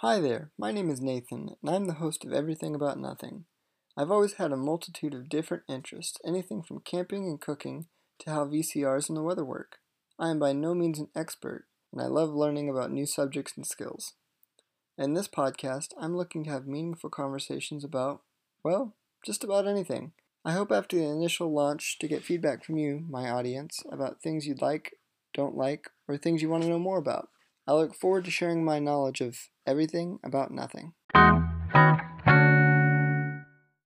Hi there, my name is Nathan, and I'm the host of Everything About Nothing. I've always had a multitude of different interests, anything from camping and cooking to how VCRs and the weather work. I am by no means an expert, and I love learning about new subjects and skills. In this podcast, I'm looking to have meaningful conversations about, well, just about anything. I hope after the initial launch to get feedback from you, my audience, about things you'd like, don't like, or things you want to know more about. I look forward to sharing my knowledge of everything about nothing.